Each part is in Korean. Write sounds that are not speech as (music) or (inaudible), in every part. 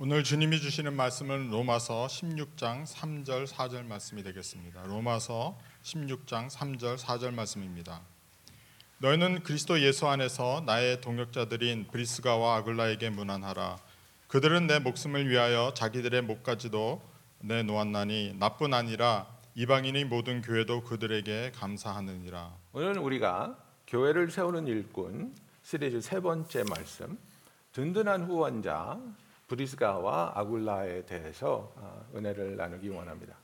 오늘 주님이 주시는 말씀은 로마서 16장 3절 4절 말씀이 되겠습니다. 로마서 16장 3절 4절 말씀입니다. 너희는 그리스도 예수 안에서 나의 동역자들인 브리스가와 아글라에게 문안하라. 그들은 내 목숨을 위하여 자기들의 목까지도 내놓았나니 나뿐 아니라 이방인의 모든 교회도 그들에게 감사하느니라. 오늘은 우리가 교회를 세우는 일꾼 시리즈 세 번째 말씀 든든한 후원자 브리스가와 아굴라에 대해서 어, 은혜를 나누기 원합니다.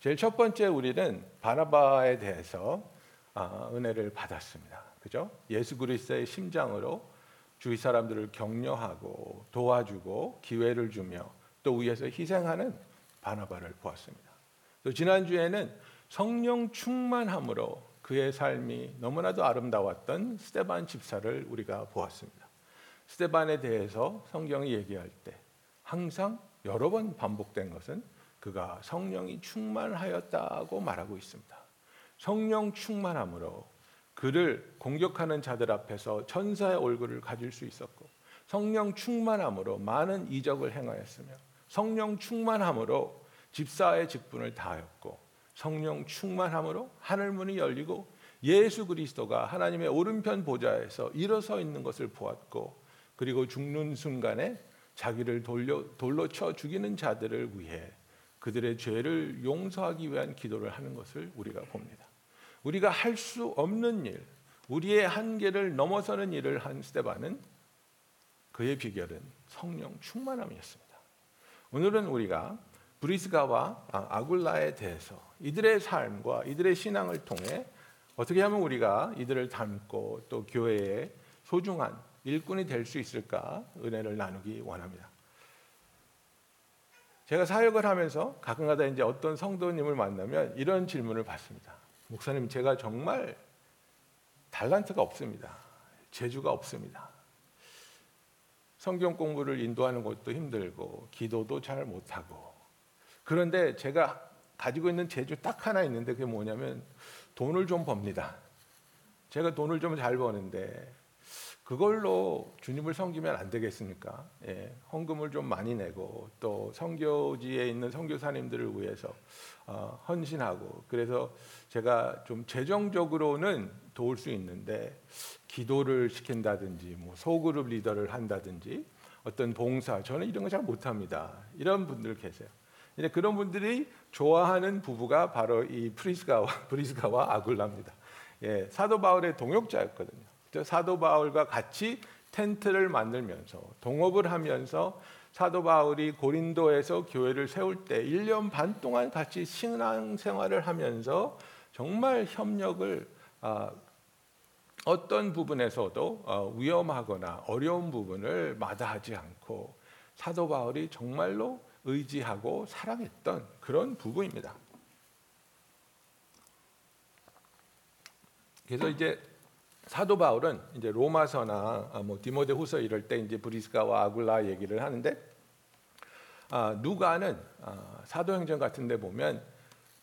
제일 첫 번째 우리는 바나바에 대해서 어, 은혜를 받았습니다. 그죠? 예수 그리스도의 심장으로 주위 사람들을 격려하고 도와주고 기회를 주며 또 위에서 희생하는 바나바를 보았습니다. 또 지난 주에는 성령 충만함으로 그의 삶이 너무나도 아름다웠던 스테반 집사를 우리가 보았습니다. 스테반에 대해서 성경이 얘기할 때 항상 여러 번 반복된 것은 그가 성령이 충만하였다고 말하고 있습니다. 성령 충만함으로 그를 공격하는 자들 앞에서 천사의 얼굴을 가질 수 있었고 성령 충만함으로 많은 이적을 행하였으며 성령 충만함으로 집사의 직분을 다하였고 성령 충만함으로 하늘 문이 열리고 예수 그리스도가 하나님의 오른편 보좌에서 일어서 있는 것을 보았고 그리고 죽는 순간에 자기를 돌려, 돌로 쳐 죽이는 자들을 위해 그들의 죄를 용서하기 위한 기도를 하는 것을 우리가 봅니다. 우리가 할 수 없는 일, 우리의 한계를 넘어서는 일을 한 스테반은 그의 비결은 성령 충만함이었습니다. 오늘은 우리가 브리스가와 아굴라에 대해서 이들의 삶과 이들의 신앙을 통해 어떻게 하면 우리가 이들을 닮고 또 교회의 소중한 일꾼이 될 수 있을까 은혜를 나누기 원합니다. 제가 사역을 하면서 가끔가다 이제 어떤 성도님을 만나면 이런 질문을 받습니다. 목사님, 제가 정말 달란트가 없습니다. 재주가 없습니다. 성경 공부를 인도하는 것도 힘들고 기도도 잘 못하고 그런데 제가 가지고 있는 재주 딱 하나 있는데 그게 뭐냐면 돈을 좀 법니다. 제가 돈을 좀 잘 버는데 그걸로 주님을 섬기면 안 되겠습니까? 예, 헌금을 좀 많이 내고 또 선교지에 있는 선교사님들을 위해서 어, 헌신하고 그래서 제가 좀 재정적으로는 도울 수 있는데 기도를 시킨다든지 뭐 소그룹 리더를 한다든지 어떤 봉사 저는 이런 거 잘 못합니다. 이런 분들 계세요. 이제 그런 분들이 좋아하는 부부가 바로 이 프리스가와 (laughs) 브리스가와 아굴라입니다. 예, 사도 바울의 동역자였거든요. 사도 바울과 같이 텐트를 만들면서 동업을 하면서 사도 바울이 고린도에서 교회를 세울 때 1년 반 동안 같이 신앙 생활을 하면서 정말 협력을 아, 어떤 부분에서도 어, 위험하거나 어려운 부분을 마다하지 않고 사도 바울이 정말로 의지하고 사랑했던 그런 부부입니다. 그래서 이제 사도 바울은 이제 로마서나 아, 뭐 디모데후서 이럴 때 이제 브리스가와 아굴라 얘기를 하는데 아, 누가는 아, 사도행전 같은데 보면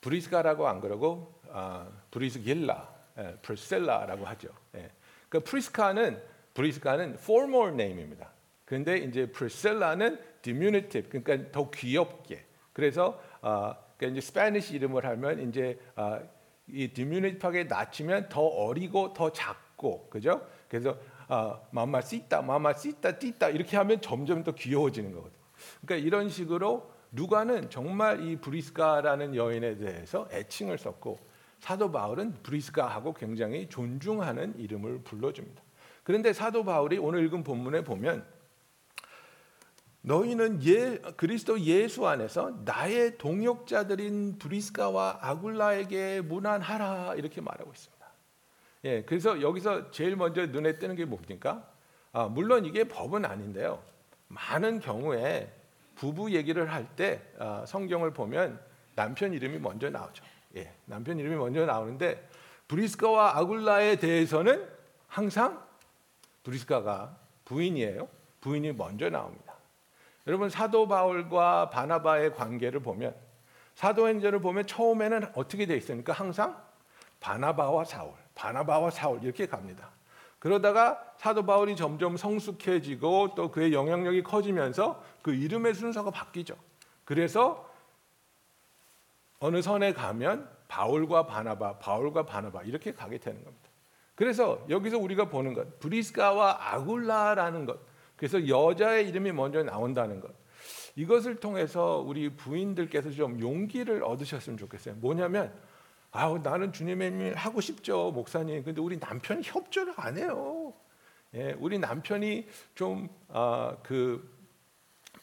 브리스가라고 안 그러고 아, 브리스길라, 예, Priscilla라고 하죠. 예. 그 Prisca는 브리스가는 formal name입니다. 그런데 이제 Priscilla는 diminutive, 그러니까 더 귀엽게. 그래서 아, 그러니까 이제 Spanish 이름을 하면 이제 아, 이 diminutive하게 낮추면 더 어리고 더 작. 작고 그죠? 그래서 아, mamacita, mamacita, 띠다 이렇게 하면 점점 더 귀여워지는 거거든요. 그러니까 이런 식으로 누가는 정말 이 브리스가라는 여인에 대해서 애칭을 썼고 사도 바울은 브리스가하고 굉장히 존중하는 이름을 불러줍니다. 그런데 사도 바울이 오늘 읽은 본문에 보면 너희는 예, 그리스도 예수 안에서 나의 동역자들인 브리스가와 아굴라에게 문안하라 이렇게 말하고 있습니다. 예, 그래서 여기서 제일 먼저 눈에 띄는 게 뭡니까? 아, 물론 이게 법은 아닌데요. 많은 경우에 부부 얘기를 할때 아, 성경을 보면 남편 이름이 먼저 나오죠. 예, 남편 이름이 먼저 나오는데 브리스가와 아굴라에 대해서는 항상 브리스가가 부인이에요. 부인이 먼저 나옵니다. 여러분 사도 바울과 바나바의 관계를 보면 사도행전을 보면 처음에는 어떻게 돼 있습니까? 항상 바나바와 사울 바나바와 사울 이렇게 갑니다. 그러다가 사도 바울이 점점 성숙해지고 또 그의 영향력이 커지면서 그 이름의 순서가 바뀌죠. 그래서 어느 선에 가면 바울과 바나바, 바울과 바나바 이렇게 가게 되는 겁니다. 그래서 여기서 우리가 보는 것, 브리스가와 아굴라라는 것, 그래서 여자의 이름이 먼저 나온다는 것. 이것을 통해서 우리 부인들께서 좀 용기를 얻으셨으면 좋겠어요. 뭐냐면 아우 나는 주님의 일 하고 싶죠 목사님. 근데 우리 남편이 협조를 안 해요. 예, 우리 남편이 좀아그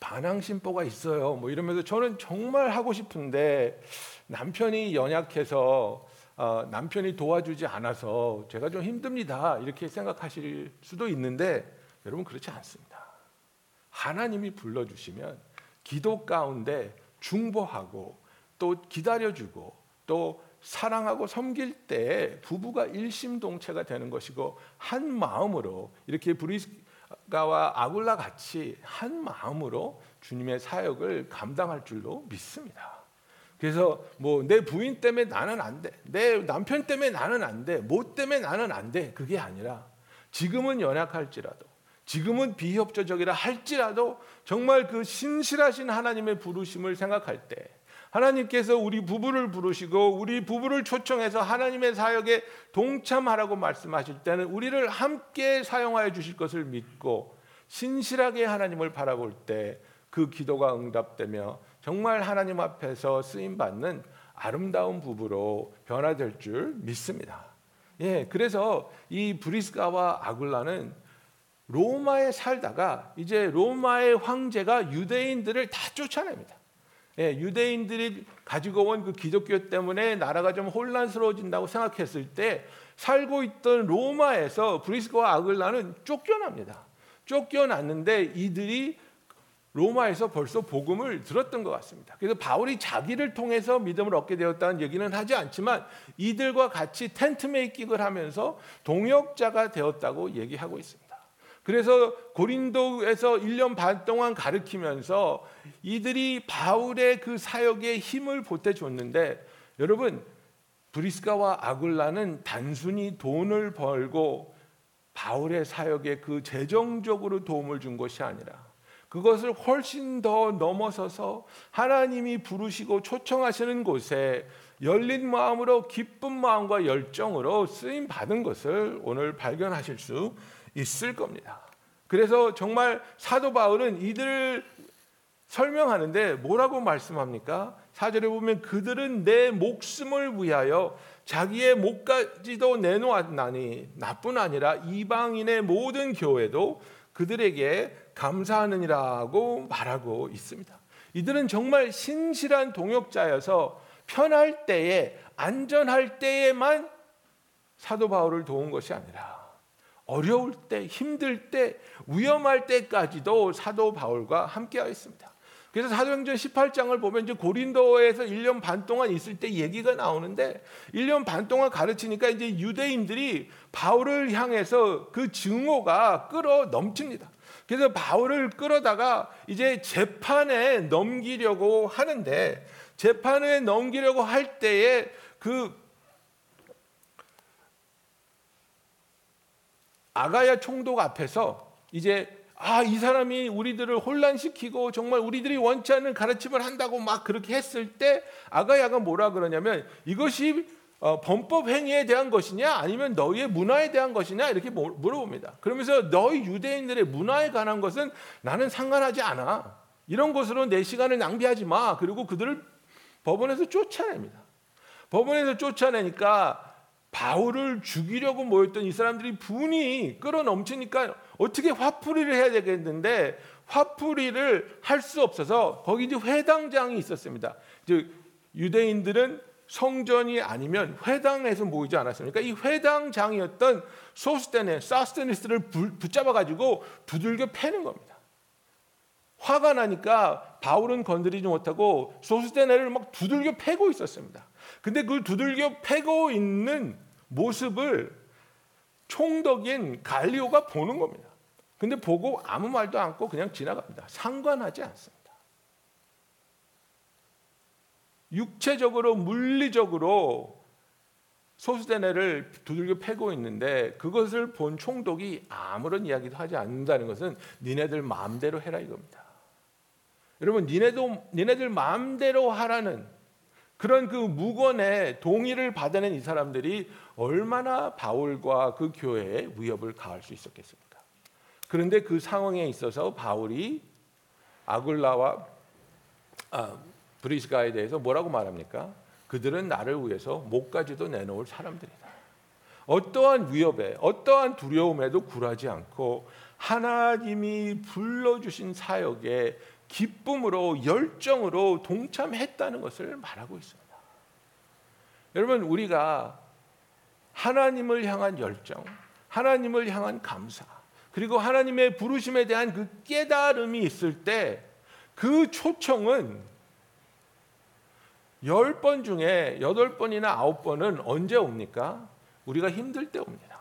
반항 심보가 있어요. 뭐 이러면서 저는 정말 하고 싶은데 남편이 연약해서 어, 남편이 도와주지 않아서 제가 좀 힘듭니다. 이렇게 생각하실 수도 있는데 여러분 그렇지 않습니다. 하나님이 불러주시면 기도 가운데 중보하고 또 기다려주고 또 사랑하고 섬길 때 부부가 일심동체가 되는 것이고 한 마음으로 이렇게 브리스가와 아굴라 같이 한 마음으로 주님의 사역을 감당할 줄로 믿습니다. 그래서 뭐 내 부인 때문에 나는 안 돼. 내 남편 때문에 나는 안 돼. 뭐 때문에 나는 안 돼. 그게 아니라 지금은 연약할지라도 지금은 비협조적이라 할지라도 정말 그 신실하신 하나님의 부르심을 생각할 때 하나님께서 우리 부부를 부르시고 우리 부부를 초청해서 하나님의 사역에 동참하라고 말씀하실 때는 우리를 함께 사용하여 주실 것을 믿고 신실하게 하나님을 바라볼 때 그 기도가 응답되며 정말 하나님 앞에서 쓰임 받는 아름다운 부부로 변화될 줄 믿습니다. 예, 그래서 이 브리스가와 아굴라는 로마에 살다가 이제 로마의 황제가 유대인들을 다 쫓아냅니다. 예, 유대인들이 가지고 온 그 기독교 때문에 나라가 좀 혼란스러워진다고 생각했을 때 살고 있던 로마에서 브리스가와 아글라는 쫓겨납니다. 쫓겨났는데 이들이 로마에서 벌써 복음을 들었던 것 같습니다. 그래서 바울이 자기를 통해서 믿음을 얻게 되었다는 얘기는 하지 않지만 이들과 같이 텐트 메이킹을 하면서 동역자가 되었다고 얘기하고 있습니다. 그래서 고린도에서 1년 반 동안 가르치면서 이들이 바울의 그 사역에 힘을 보태줬는데 여러분 브리스가와 아굴라는 단순히 돈을 벌고 바울의 사역에 그 재정적으로 도움을 준 것이 아니라 그것을 훨씬 더 넘어서서 하나님이 부르시고 초청하시는 곳에 열린 마음으로 기쁜 마음과 열정으로 쓰임 받은 것을 오늘 발견하실 수 있을 겁니다. 그래서 정말 사도 바울은 이들을 설명하는데 뭐라고 말씀합니까? 사절에 보면 그들은 내 목숨을 위하여 자기의 목까지도 내놓았나니 나뿐 아니라 이방인의 모든 교회도 그들에게 감사하느니라고 말하고 있습니다. 이들은 정말 신실한 동역자여서 편할 때에 안전할 때에만 사도 바울을 도운 것이 아니라 어려울 때, 힘들 때, 위험할 때까지도 사도 바울과 함께하였습니다. 그래서 사도행전 18장을 보면 이제 고린도에서 1년 반 동안 있을 때 얘기가 나오는데 1년 반 동안 가르치니까 이제 유대인들이 바울을 향해서 그 증오가 끌어 넘칩니다. 그래서 바울을 끌어다가 이제 재판에 넘기려고 하는데 재판에 넘기려고 할 때에 그 아가야 총독 앞에서 이제 아, 이 사람이 우리들을 혼란시키고 정말 우리들이 원치 않는 가르침을 한다고 막 그렇게 했을 때 아가야가 뭐라 그러냐면 이것이 어, 범법 행위에 대한 것이냐 아니면 너희의 문화에 대한 것이냐 이렇게 물어봅니다. 그러면서 너희 유대인들의 문화에 관한 것은 나는 상관하지 않아. 이런 것으로 내 시간을 낭비하지 마. 그리고 그들을 법원에서 쫓아냅니다. 법원에서 쫓아내니까 바울을 죽이려고 모였던 이 사람들이 분이 끌어넘치니까 어떻게 화풀이를 해야 되겠는데 화풀이를 할 수 없어서 거기 이제 회당장이 있었습니다. 즉 유대인들은 성전이 아니면 회당에서 모이지 않았습니까? 이 회당장이었던 소스테네, 사스테니스를 붙잡아 가지고 두들겨 패는 겁니다. 화가 나니까 바울은 건드리지 못하고 소스테네를 막 두들겨 패고 있었습니다. 근데 그 두들겨 패고 있는 모습을 총독인 갈리오가 보는 겁니다. 근데 보고 아무 말도 않고 그냥 지나갑니다. 상관하지 않습니다. 육체적으로 물리적으로 소수대내를 두들겨 패고 있는데 그것을 본 총독이 아무런 이야기도 하지 않는다는 것은 니네들 마음대로 해라 이겁니다. 여러분 니네도 니네들 마음대로 하라는 그런 그 무건의 동의를 받아낸 이 사람들이 얼마나 바울과 그 교회에 위협을 가할 수 있었겠습니까? 그런데 그 상황에 있어서 바울이 아굴라와 아, 브리스가에 대해서 뭐라고 말합니까? 그들은 나를 위해서 목까지도 내놓을 사람들이다. 어떠한 위협에, 어떠한 두려움에도 굴하지 않고 하나님이 불러주신 사역에 기쁨으로 열정으로 동참했다는 것을 말하고 있습니다. 여러분 우리가 하나님을 향한 열정, 하나님을 향한 감사, 그리고 하나님의 부르심에 대한 그 깨달음이 있을 때 그 초청은 열 번 중에 여덟 번이나 아홉 번은 언제 옵니까? 우리가 힘들 때 옵니다.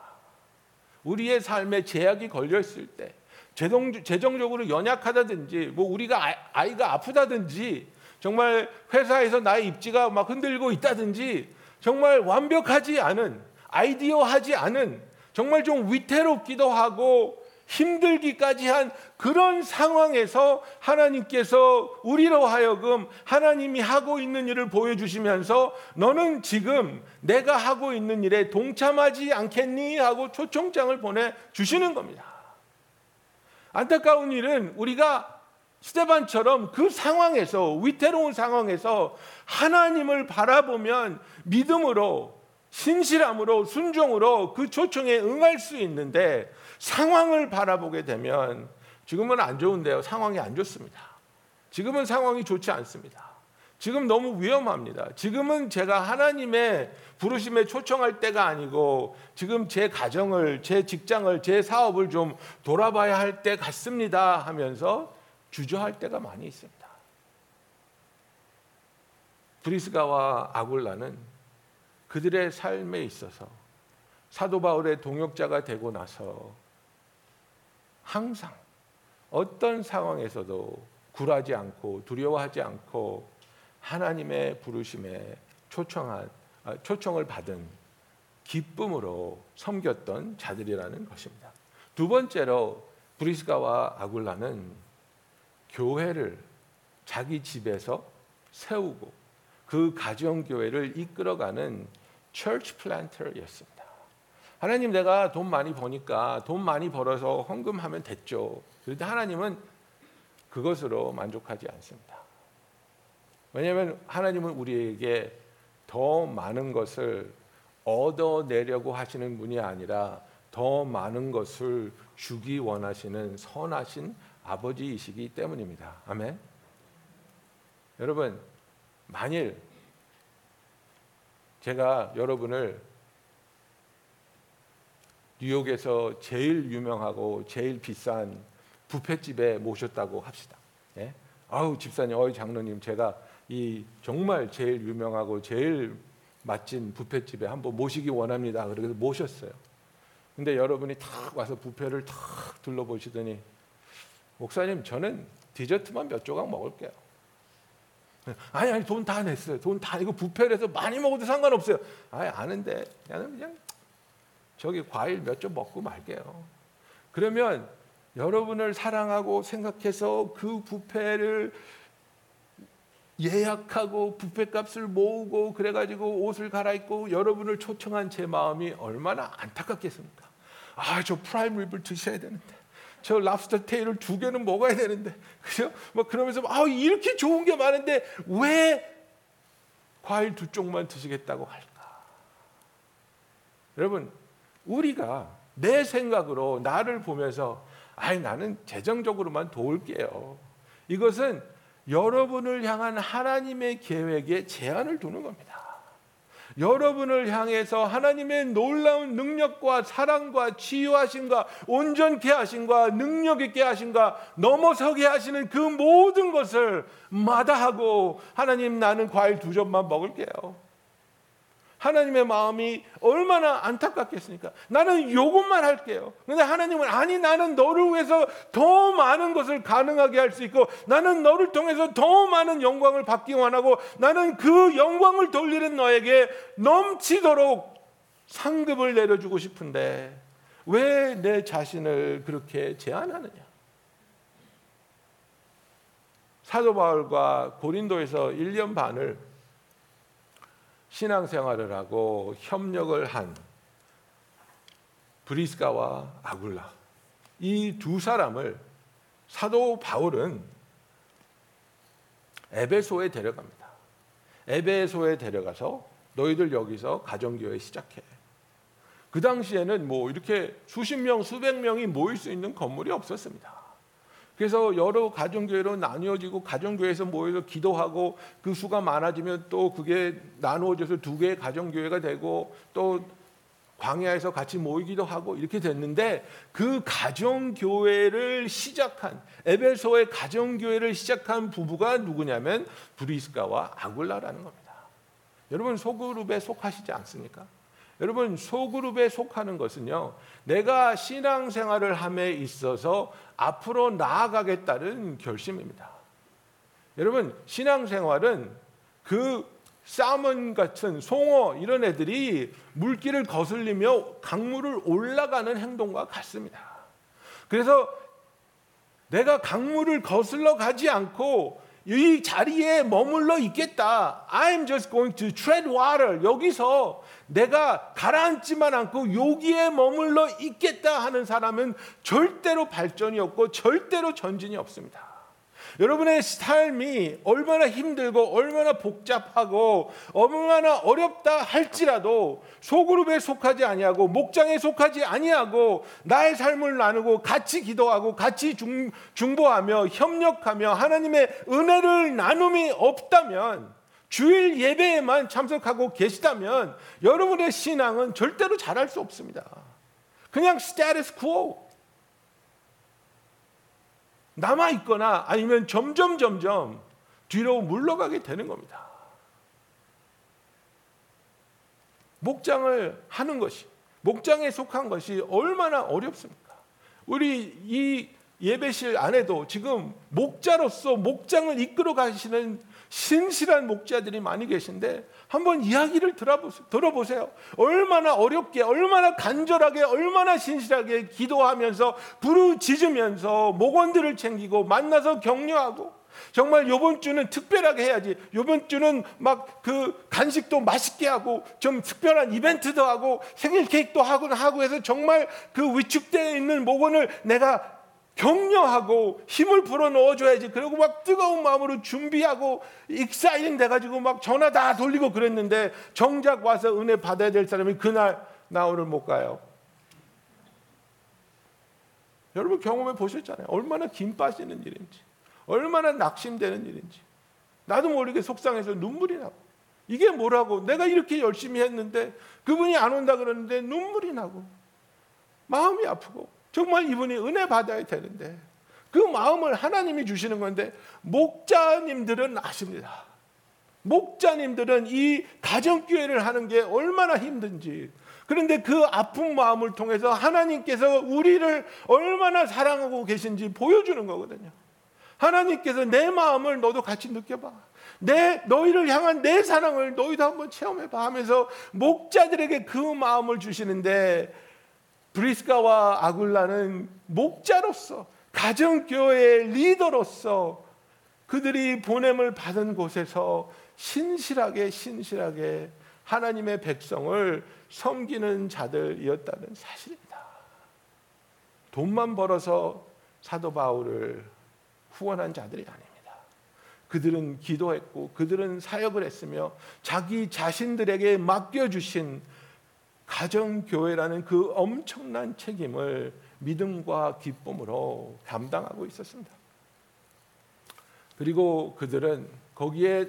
우리의 삶에 제약이 걸려 있을 때, 재정, 재정적으로 연약하다든지, 뭐 우리가 아, 아이가 아프다든지, 정말 회사에서 나의 입지가 막 흔들고 있다든지, 정말 완벽하지 않은 아이디어하지 않은 정말 좀 위태롭기도 하고 힘들기까지 한 그런 상황에서 하나님께서 우리로 하여금 하나님이 하고 있는 일을 보여주시면서 너는 지금 내가 하고 있는 일에 동참하지 않겠니? 하고 초청장을 보내주시는 겁니다. 안타까운 일은 우리가 스테반처럼 그 상황에서 위태로운 상황에서 하나님을 바라보면 믿음으로 신실함으로 순종으로 그 초청에 응할 수 있는데 상황을 바라보게 되면 지금은 안 좋은데요. 상황이 안 좋습니다. 지금은 상황이 좋지 않습니다. 지금 너무 위험합니다. 지금은 제가 하나님의 부르심에 초청할 때가 아니고 지금 제 가정을, 제 직장을, 제 사업을 좀 돌아봐야 할 때 같습니다 하면서 주저할 때가 많이 있습니다. 브리스가와 아굴라는 그들의 삶에 있어서 사도 바울의 동역자가 되고 나서 항상 어떤 상황에서도 굴하지 않고 두려워하지 않고 하나님의 부르심에 초청한 아, 초청을 받은 기쁨으로 섬겼던 자들이라는 것입니다. 두 번째로 브리스가와 아굴라는 교회를 자기 집에서 세우고 그 가정 교회를 이끌어가는 church planter였습니다. 하나님 내가 돈 많이 버니까 돈 많이 벌어서 헌금하면 됐죠. 그런데 하나님은 그것으로 만족하지 않습니다. 왜냐하면 하나님은 우리에게 더 많은 것을 얻어내려고 하시는 분이 아니라 더 많은 것을 주기 원하시는 선하신 아버지이시기 때문입니다. 아멘. 여러분, 만일 제가 여러분을 뉴욕에서 제일 유명하고 제일 비싼 부페집에 모셨다고 합시다. 예? 아우 집사님, 어이 장로님, 제가 이 정말 제일 유명하고 제일 맛진 부페집에 한번 모시기 원합니다. 그래서 모셨어요. 근데 여러분이 탁 와서 부페를 탁 둘러보시더니 목사님 저는 디저트만 몇 조각 먹을게요. 아니 아니 돈 다 냈어요. 돈 다 이거 부페를 해서 많이 먹어도 상관없어요. 아니 아는데 나는 그냥 저기 과일 몇 점 먹고 말게요. 그러면 여러분을 사랑하고 생각해서 그 부페를 예약하고 부페 값을 모으고 그래가지고 옷을 갈아입고 여러분을 초청한 제 마음이 얼마나 안타깝겠습니까? 아, 저 prime rib을 드셔야 되는데. 저 랍스터 tail을 두 개는 먹어야 되는데. 그죠? 뭐 그러면서 아, 이렇게 좋은 게 많은데 왜 과일 두 쪽만 드시겠다고 할까? 여러분, 우리가 내 생각으로 나를 보면서 아이 나는 재정적으로만 도울게요. 이것은 여러분을 향한 하나님의 계획에 제한을 두는 겁니다. 여러분을 향해서 하나님의 놀라운 능력과 사랑과 치유하심과 온전케 하심과 능력 있게 하심과 넘어서게 하시는 그 모든 것을 마다하고 하나님 나는 과일 두 점만 먹을게요. 하나님의 마음이 얼마나 안타깝겠습니까? 나는 이것만 할게요. 근데 하나님은 아니 나는 너를 위해서 더 많은 것을 가능하게 할 수 있고 나는 너를 통해서 더 많은 영광을 받기 원하고 나는 그 영광을 돌리는 너에게 넘치도록 상급을 내려주고 싶은데 왜 내 자신을 그렇게 제한하느냐? 사도 바울과 고린도에서 1년 반을 신앙생활을 하고 협력을 한 브리스가와 아굴라 이 두 사람을 사도 바울은 에베소에 데려갑니다. 에베소에 데려가서 너희들 여기서 가정교회 시작해. 그 당시에는 뭐 이렇게 수십 명, 수백 명이 모일 수 있는 건물이 없었습니다. 그래서 여러 가정교회로 나뉘어지고 가정교회에서 모여서 기도하고 그 수가 많아지면 또 그게 나누어져서 두 개의 가정교회가 되고 또 광야에서 같이 모이기도 하고 이렇게 됐는데 그 가정교회를 시작한 에베소의 가정교회를 시작한 부부가 누구냐면 브리스가와 아굴라라는 겁니다. 여러분 소그룹에 속하시지 않습니까? 여러분 소그룹에 속하는 것은요. 내가 신앙생활을 함에 있어서 앞으로 나아가겠다는 결심입니다. 여러분 신앙생활은 그 사먼 같은 송어 이런 애들이 물길을 거슬리며 강물을 올라가는 행동과 같습니다. 그래서 내가 강물을 거슬러 가지 않고 이 자리에 머물러 있겠다. I'm just going to tread water. 여기서 내가 가라앉지만 않고 여기에 머물러 있겠다 하는 사람은 절대로 발전이 없고 절대로 전진이 없습니다. 여러분의 삶이 얼마나 힘들고 얼마나 복잡하고 얼마나 어렵다 할지라도 소그룹에 속하지 아니하고 목장에 속하지 아니하고 나의 삶을 나누고 같이 기도하고 같이 중, 중보하며 협력하며 하나님의 은혜를 나눔이 없다면 주일 예배에만 참석하고 계시다면 여러분의 신앙은 절대로 잘할 수 없습니다. 그냥 스테이터스 퀘어 남아 있거나 아니면 점점 점점 뒤로 물러가게 되는 겁니다. 목장을 하는 것이 목장에 속한 것이 얼마나 어렵습니까? 우리 이 예배실 안에도 지금 목자로서 목장을 이끌어 가시는 신실한 목자들이 많이 계신데 한번 이야기를 들어보세요. 얼마나 어렵게, 얼마나 간절하게, 얼마나 신실하게 기도하면서 부르짖으면서 목원들을 챙기고 만나서 격려하고 정말 요번 주는 특별하게 해야지. 요번 주는 막 그 간식도 맛있게 하고 좀 특별한 이벤트도 하고 생일 케이크도 하고 하고 해서 정말 그 위축되어 있는 목원을 내가 격려하고 힘을 불어 넣어줘야지. 그리고 막 뜨거운 마음으로 준비하고 exciting 돼가지고 막 전화 다 돌리고 그랬는데 정작 와서 은혜 받아야 될 사람이 그날 나 오늘 못 가요. 여러분 경험해 보셨잖아요. 얼마나 김 빠지는 일인지, 얼마나 낙심되는 일인지. 나도 모르게 속상해서 눈물이 나고 이게 뭐라고 내가 이렇게 열심히 했는데 그분이 안 온다 그러는데 눈물이 나고 마음이 아프고 정말 이분이 은혜 받아야 되는데 그 마음을 하나님이 주시는 건데 목자님들은 아십니다. 목자님들은 이 가정교회를 하는 게 얼마나 힘든지 그런데 그 아픈 마음을 통해서 하나님께서 우리를 얼마나 사랑하고 계신지 보여주는 거거든요. 하나님께서 내 마음을 너도 같이 느껴봐. 내 너희를 향한 내 사랑을 너희도 한번 체험해봐 하면서 목자들에게 그 마음을 주시는데 브리스가와 아굴라는 목자로서 가정교회의 리더로서 그들이 보냄을 받은 곳에서 신실하게 신실하게 하나님의 백성을 섬기는 자들이었다는 사실입니다. 돈만 벌어서 사도 바울을 후원한 자들이 아닙니다. 그들은 기도했고 그들은 사역을 했으며 자기 자신들에게 맡겨주신 가정교회라는 그 엄청난 책임을 믿음과 기쁨으로 감당하고 있었습니다. 그리고 그들은 거기에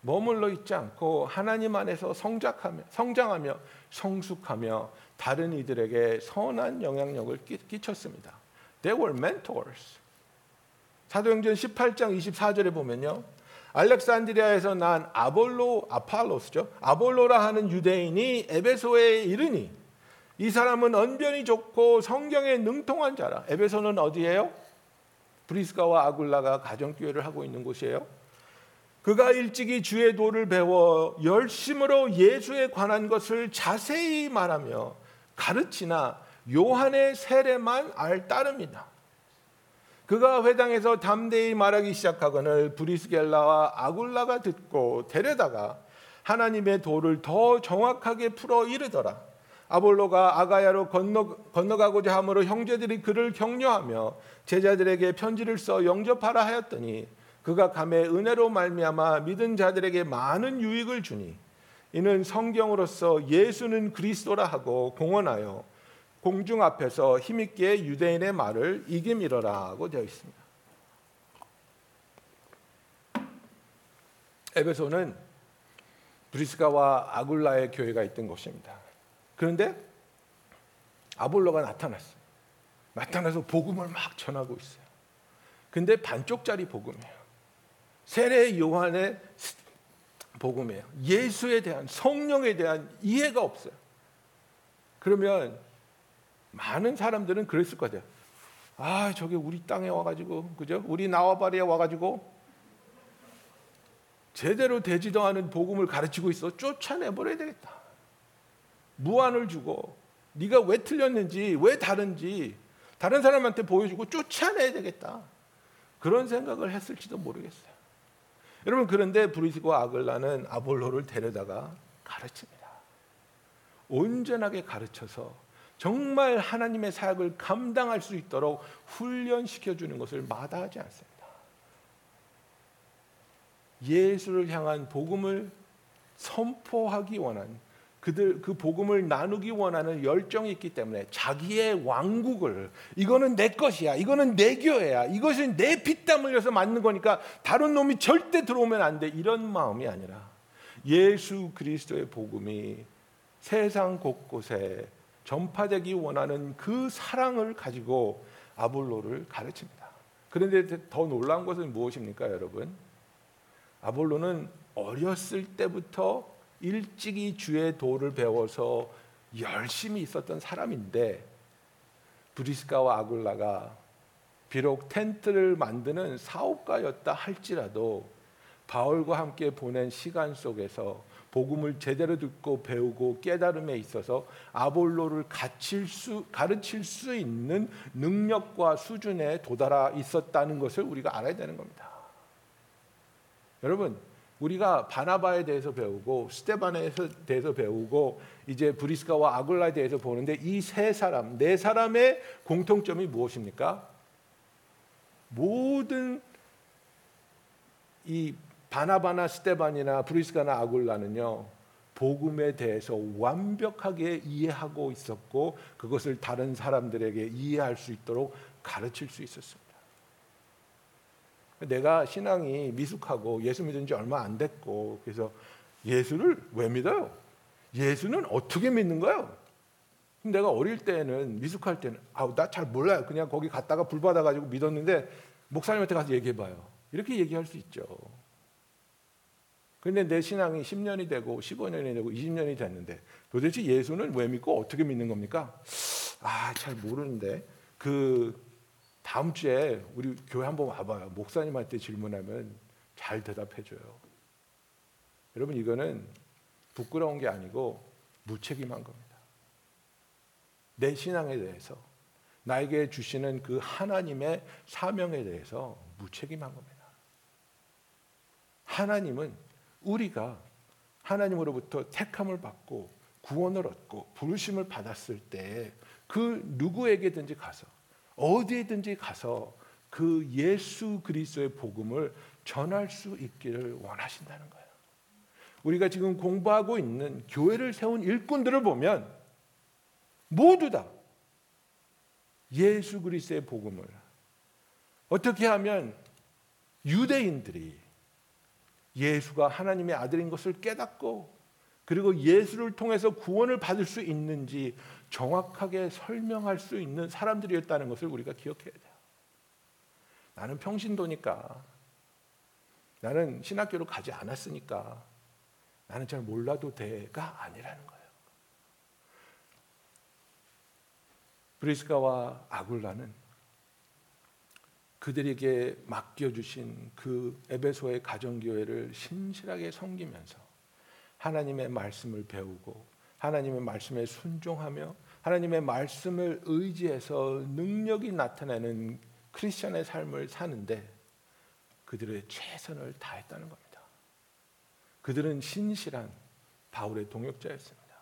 머물러 있지 않고 하나님 안에서 성장하며, 성장하며 성숙하며 다른 이들에게 선한 영향력을 끼쳤습니다. They were mentors. 사도행전 18장 24절에 보면요. 알렉산드리아에서 난 아볼로 아팔로스죠. 아볼로라 하는 유대인이 에베소에 이르니 이 사람은 언변이 좋고 성경에 능통한 자라. 에베소는 어디예요? 브리스가와 아굴라가 가정교회를 하고 있는 곳이에요. 그가 일찍이 주의 도를 배워 열심으로 예수에 관한 것을 자세히 말하며 가르치나 요한의 세례만 알 따름이다. 그가 회당에서 담대히 말하기 시작하거늘 브리스겔라와 아굴라가 듣고 데려다가 하나님의 도를 더 정확하게 풀어 이르더라. 아볼로가 아가야로 건너, 건너가고자 함으로 형제들이 그를 격려하며 제자들에게 편지를 써 영접하라 하였더니 그가 감에 은혜로 말미암아 믿은 자들에게 많은 유익을 주니 이는 성경으로서 예수는 그리스도라 하고 공언하여 공중 앞에서 힘있게 유대인의 말을 이김이러라고 되어 있습니다. 에베소는 브리스가와 아굴라의 교회가 있던 곳입니다. 그런데 아볼로가 나타났어요. 나타나서 복음을 막 전하고 있어요. 근데 반쪽짜리 복음이에요. 세례 요한의 복음이에요. 예수에 대한 성령에 대한 이해가 없어요. 그러면 많은 사람들은 그랬을 거예요. 아, 저게 우리 땅에 와가지고, 그죠? 우리 나와바리에 와가지고 제대로 되지도 않은 복음을 가르치고 있어. 쫓아내버려야 되겠다. 무안을 주고 네가 왜 틀렸는지, 왜 다른지 다른 사람한테 보여주고 쫓아내야 되겠다. 그런 생각을 했을지도 모르겠어요. 여러분 그런데 브리스과 아글라는 아볼로를 데려다가 가르칩니다. 온전하게 가르쳐서 정말 하나님의 사역을 감당할 수 있도록 훈련시켜 주는 것을 마다하지 않습니다. 예수를 향한 복음을 선포하기 원한 그들 그 복음을 나누기 원하는 열정이 있기 때문에 자기의 왕국을 이거는 내 것이야. 이거는 내 교회야. 이것은 내 피땀 흘려서 만든 거니까 다른 놈이 절대 들어오면 안 돼. 이런 마음이 아니라 예수 그리스도의 복음이 세상 곳곳에 전파되기 원하는 그 사랑을 가지고 아볼로를 가르칩니다. 그런데 더 놀라운 것은 무엇입니까, 여러분? 아볼로는 어렸을 때부터 일찍이 주의 도를 배워서 열심히 있었던 사람인데 브리스가와 아굴라가 비록 텐트를 만드는 사업가였다 할지라도 바울과 함께 보낸 시간 속에서 복음을 제대로 듣고 배우고 깨달음에 있어서 아볼로를 가르칠 수, 가르칠 수 있는 능력과 수준에 도달하 있었다는 것을 우리가 알아야 되는 겁니다. 여러분, 우리가 바나바에 대해서 배우고 스테반에 대해서 배우고 이제 브리스가와 아굴라에 대해서 보는데 이 세 사람, 네 사람의 공통점이 무엇입니까? 모든 이 바나바나 스테반이나 브리스가나 아굴라는요. 복음에 대해서 완벽하게 이해하고 있었고 그것을 다른 사람들에게 이해할 수 있도록 가르칠 수 있었습니다. 내가 신앙이 미숙하고 예수 믿은 지 얼마 안 됐고 그래서 예수를 왜 믿어요? 예수는 어떻게 믿는 거예요? 내가 어릴 때는 미숙할 때는 아우 나 잘 몰라요. 그냥 거기 갔다가 불 받아 가지고 믿었는데 목사님한테 가서 얘기해 봐요. 이렇게 얘기할 수 있죠. 근데 내 신앙이 10년이 되고 15년이 되고 20년이 됐는데 도대체 예수는 왜 믿고 어떻게 믿는 겁니까? 아, 잘 모르는데 그 다음 주에 우리 교회 한번 와 봐요. 목사님한테 질문하면 잘 대답해 줘요. 여러분 이거는 부끄러운 게 아니고 무책임한 겁니다. 내 신앙에 대해서 나에게 주시는 그 하나님의 사명에 대해서 무책임한 겁니다. 하나님은 우리가 하나님으로부터 택함을 받고 구원을 얻고 부르심을 받았을 때 그 누구에게든지 가서 어디에든지 가서 그 예수 그리스도의 복음을 전할 수 있기를 원하신다는 거예요. 우리가 지금 공부하고 있는 교회를 세운 일꾼들을 보면 모두 다 예수 그리스도의 복음을 어떻게 하면 유대인들이 예수가 하나님의 아들인 것을 깨닫고 그리고 예수를 통해서 구원을 받을 수 있는지 정확하게 설명할 수 있는 사람들이었다는 것을 우리가 기억해야 돼요. 나는 평신도니까 나는 신학교로 가지 않았으니까 나는 잘 몰라도 돼가 아니라는 거예요. 브리스가와 아굴라는 그들에게 맡겨주신 그 에베소의 가정교회를 신실하게 섬기면서 하나님의 말씀을 배우고 하나님의 말씀에 순종하며 하나님의 말씀을 의지해서 능력이 나타내는 크리스천의 삶을 사는데 그들의 최선을 다했다는 겁니다. 그들은 신실한 바울의 동역자였습니다.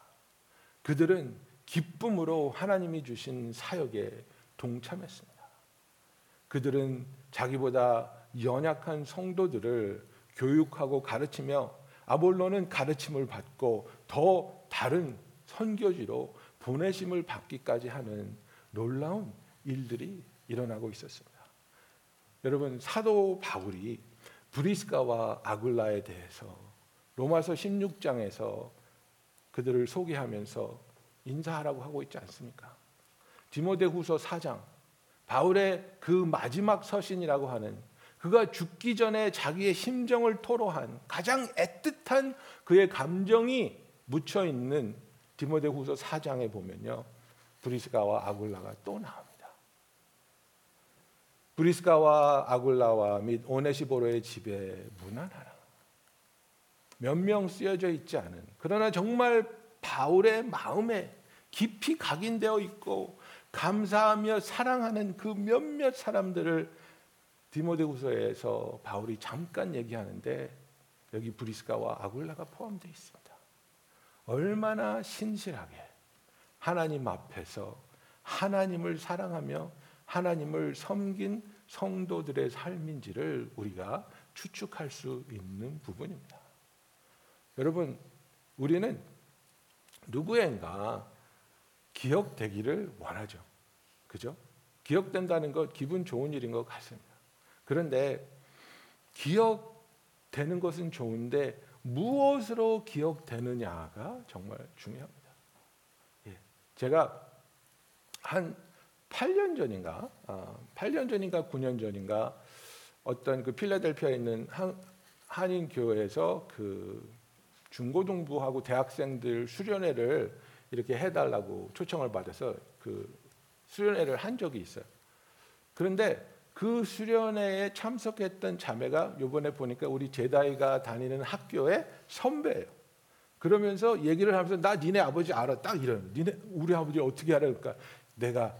그들은 기쁨으로 하나님이 주신 사역에 동참했습니다. 그들은 자기보다 연약한 성도들을 교육하고 가르치며 아볼로는 가르침을 받고 더 다른 선교지로 보내심을 받기까지 하는 놀라운 일들이 일어나고 있었습니다. 여러분 사도 바울이 브리스가와 아굴라에 대해서 로마서 16장에서 그들을 소개하면서 인사하라고 하고 있지 않습니까? 디모데후서 4장 바울의 그 마지막 서신이라고 하는 그가 죽기 전에 자기의 심정을 토로한 가장 애틋한 그의 감정이 묻혀 있는 디모데후서 4장에 보면요. 브리스가와 아굴라가 또 나옵니다. 브리스가와 아굴라와 및 오네시보로의 집에 하나. 몇명 쓰여져 있지 않은 그러나 정말 바울의 마음에 깊이 각인되어 있고 감사하며 사랑하는 그 몇몇 사람들을 디모데후서에서 바울이 잠깐 얘기하는데 여기 브리스가와 아굴라가 포함되어 있습니다. 얼마나 신실하게 하나님 앞에서 하나님을 사랑하며 하나님을 섬긴 성도들의 삶인지를 우리가 추측할 수 있는 부분입니다. 여러분, 우리는 누구인가 기억되기를 원하죠. 그죠? 기억된다는 것 기분 좋은 일인 것 같습니다. 그런데 기억되는 것은 좋은데 무엇으로 기억되느냐가 정말 중요합니다. 예, 제가 한 8년 전인가, 아, 8년 전인가 9년 전인가 어떤 그 필라델피아에 있는 한, 한인 교회에서 그 중고등부하고 대학생들 수련회를 이렇게 해달라고 초청을 받아서 그 수련회를 한 적이 있어요. 그런데 그 수련회에 참석했던 자매가 요번에 보니까 우리 제다이가 다니는 학교의 선배예요. 그러면서 얘기를 하면서 나 니네 아버지 알아 딱 이런 니네 우리 아버지 어떻게 알아 그러니까 내가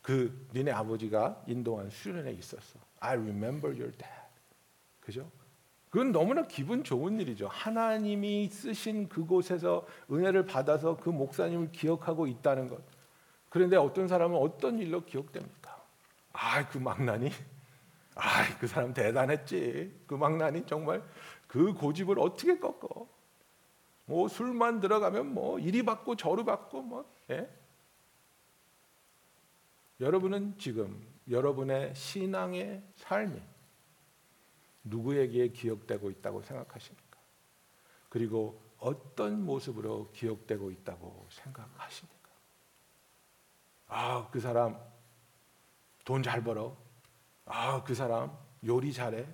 그 니네 아버지가 인도한 수련회에 있었어. I remember your dad. 그죠? 그건 너무나 기분 좋은 일이죠. 하나님이 쓰신 그곳에서 은혜를 받아서 그 목사님을 기억하고 있다는 것. 그런데 어떤 사람은 어떤 일로 기억됩니까? 아, 그 망나니? 아, 그 사람 대단했지. 그 망나니 정말 그 고집을 어떻게 꺾어? 뭐 술만 들어가면 뭐 이리 받고 저리 받고 뭐 예? 여러분은 지금 여러분의 신앙의 삶이 누구에게 기억되고 있다고 생각하십니까? 그리고 어떤 모습으로 기억되고 있다고 생각하십니까? 아, 그 사람 돈 잘 벌어. 아, 그 사람 요리 잘해.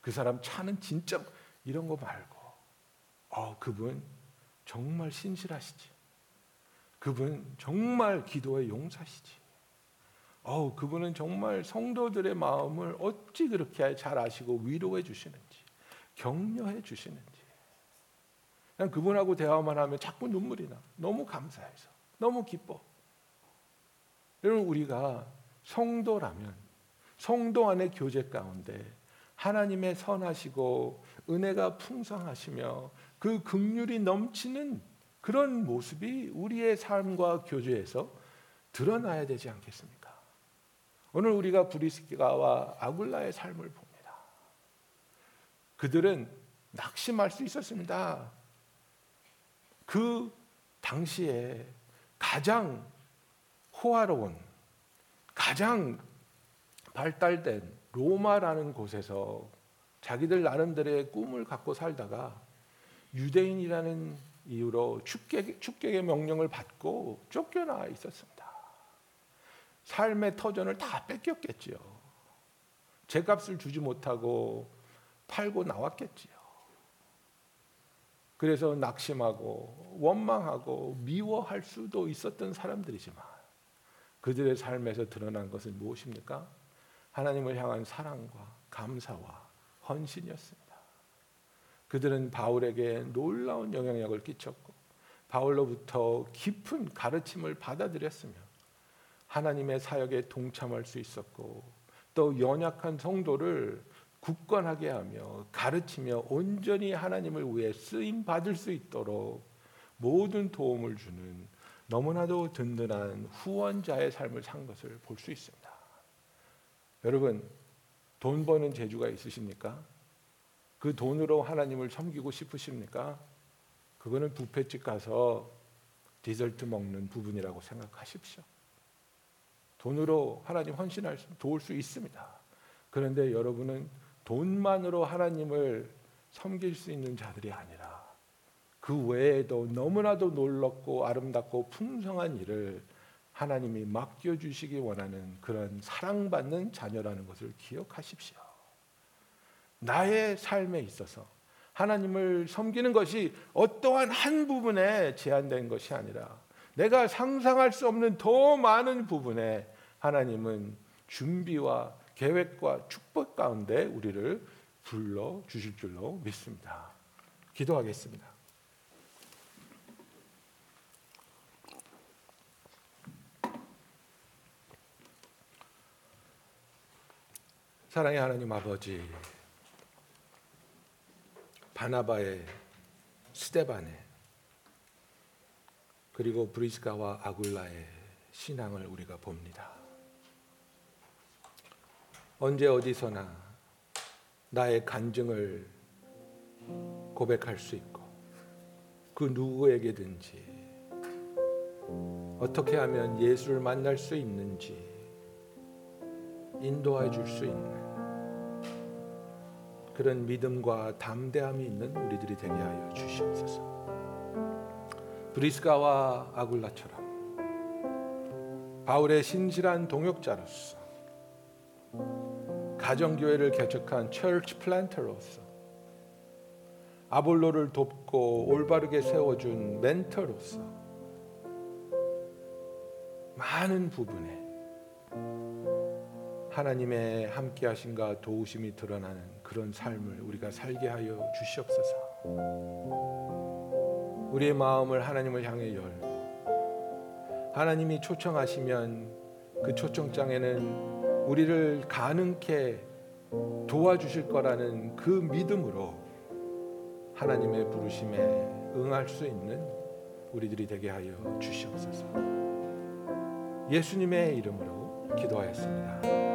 그 사람 차는 진짜 이런 거 말고. 아, 그분 정말 신실하시지. 그분 정말 기도의 용사시지. 어우, 그분은 정말 성도들의 마음을 어찌 그렇게 잘 아시고 위로해 주시는지, 격려해 주시는지. 그냥 그분하고 대화만 하면 자꾸 눈물이 나. 너무 감사해서. 너무 기뻐. 여러분, 우리가 성도라면, 성도 안의 교제 가운데 하나님의 선하시고 은혜가 풍성하시며 그 극률이 넘치는 그런 모습이 우리의 삶과 교제에서 드러나야 되지 않겠습니까? 오늘 우리가 브리스가와 아굴라의 삶을 봅니다. 그들은 낙심할 수 있었습니다. 그 당시에 가장 호화로운, 가장 발달된 로마라는 곳에서 자기들 나름대로의 꿈을 갖고 살다가 유대인이라는 이유로 축객, 축객의 명령을 받고 쫓겨나 있었습니다. 삶의 터전을 다 뺏겼겠지요. 제값을 주지 못하고 팔고 나왔겠지요. 그래서 낙심하고 원망하고 미워할 수도 있었던 사람들이지만 그들의 삶에서 드러난 것은 무엇입니까? 하나님을 향한 사랑과 감사와 헌신이었습니다. 그들은 바울에게 놀라운 영향력을 끼쳤고 바울로부터 깊은 가르침을 받아들였으며 하나님의 사역에 동참할 수 있었고 또 연약한 성도를 굳건하게 하며 가르치며 온전히 하나님을 위해 쓰임 받을 수 있도록 모든 도움을 주는 너무나도 든든한 후원자의 삶을 산 것을 볼 수 있습니다. 여러분 돈 버는 재주가 있으십니까? 그 돈으로 하나님을 섬기고 싶으십니까? 그거는 뷔페집 가서 디저트 먹는 부분이라고 생각하십시오. 돈으로 하나님 헌신할 수, 도울 수 있습니다. 그런데 여러분은 돈만으로 하나님을 섬길 수 있는 자들이 아니라 그 외에도 너무나도 놀랍고 아름답고 풍성한 일을 하나님이 맡겨 주시기 원하는 그런 사랑받는 자녀라는 것을 기억하십시오. 나의 삶에 있어서 하나님을 섬기는 것이 어떠한 한 부분에 제한된 것이 아니라 내가 상상할 수 없는 더 많은 부분에 하나님은 준비와 계획과 축복 가운데 우리를 불러 주실 줄로 믿습니다. 기도하겠습니다. 사랑의 하나님 아버지 바나바의 스테반의 그리고 브리스가와 아굴라의 신앙을 우리가 봅니다. 언제 어디서나 나의 간증을 고백할 수 있고 그 누구에게든지 어떻게 하면 예수를 만날 수 있는지 인도해 줄 수 있는 그런 믿음과 담대함이 있는 우리들이 되게 하여 주시옵소서. 브리스가와 아굴라처럼 바울의 신실한 동역자로서 가정교회를 개척한 철치 플랜터로서 아볼로를 돕고 올바르게 세워준 멘터로서 많은 부분에 하나님의 함께하심과 도우심이 드러나는 그런 삶을 우리가 살게 하여 주시옵소서. 우리의 마음을 하나님을 향해 열고 하나님이 초청하시면 그 초청장에는 우리를 가능케 도와주실 거라는 그 믿음으로 하나님의 부르심에 응할 수 있는 우리들이 되게 하여 주시옵소서. 예수님의 이름으로 기도하였습니다.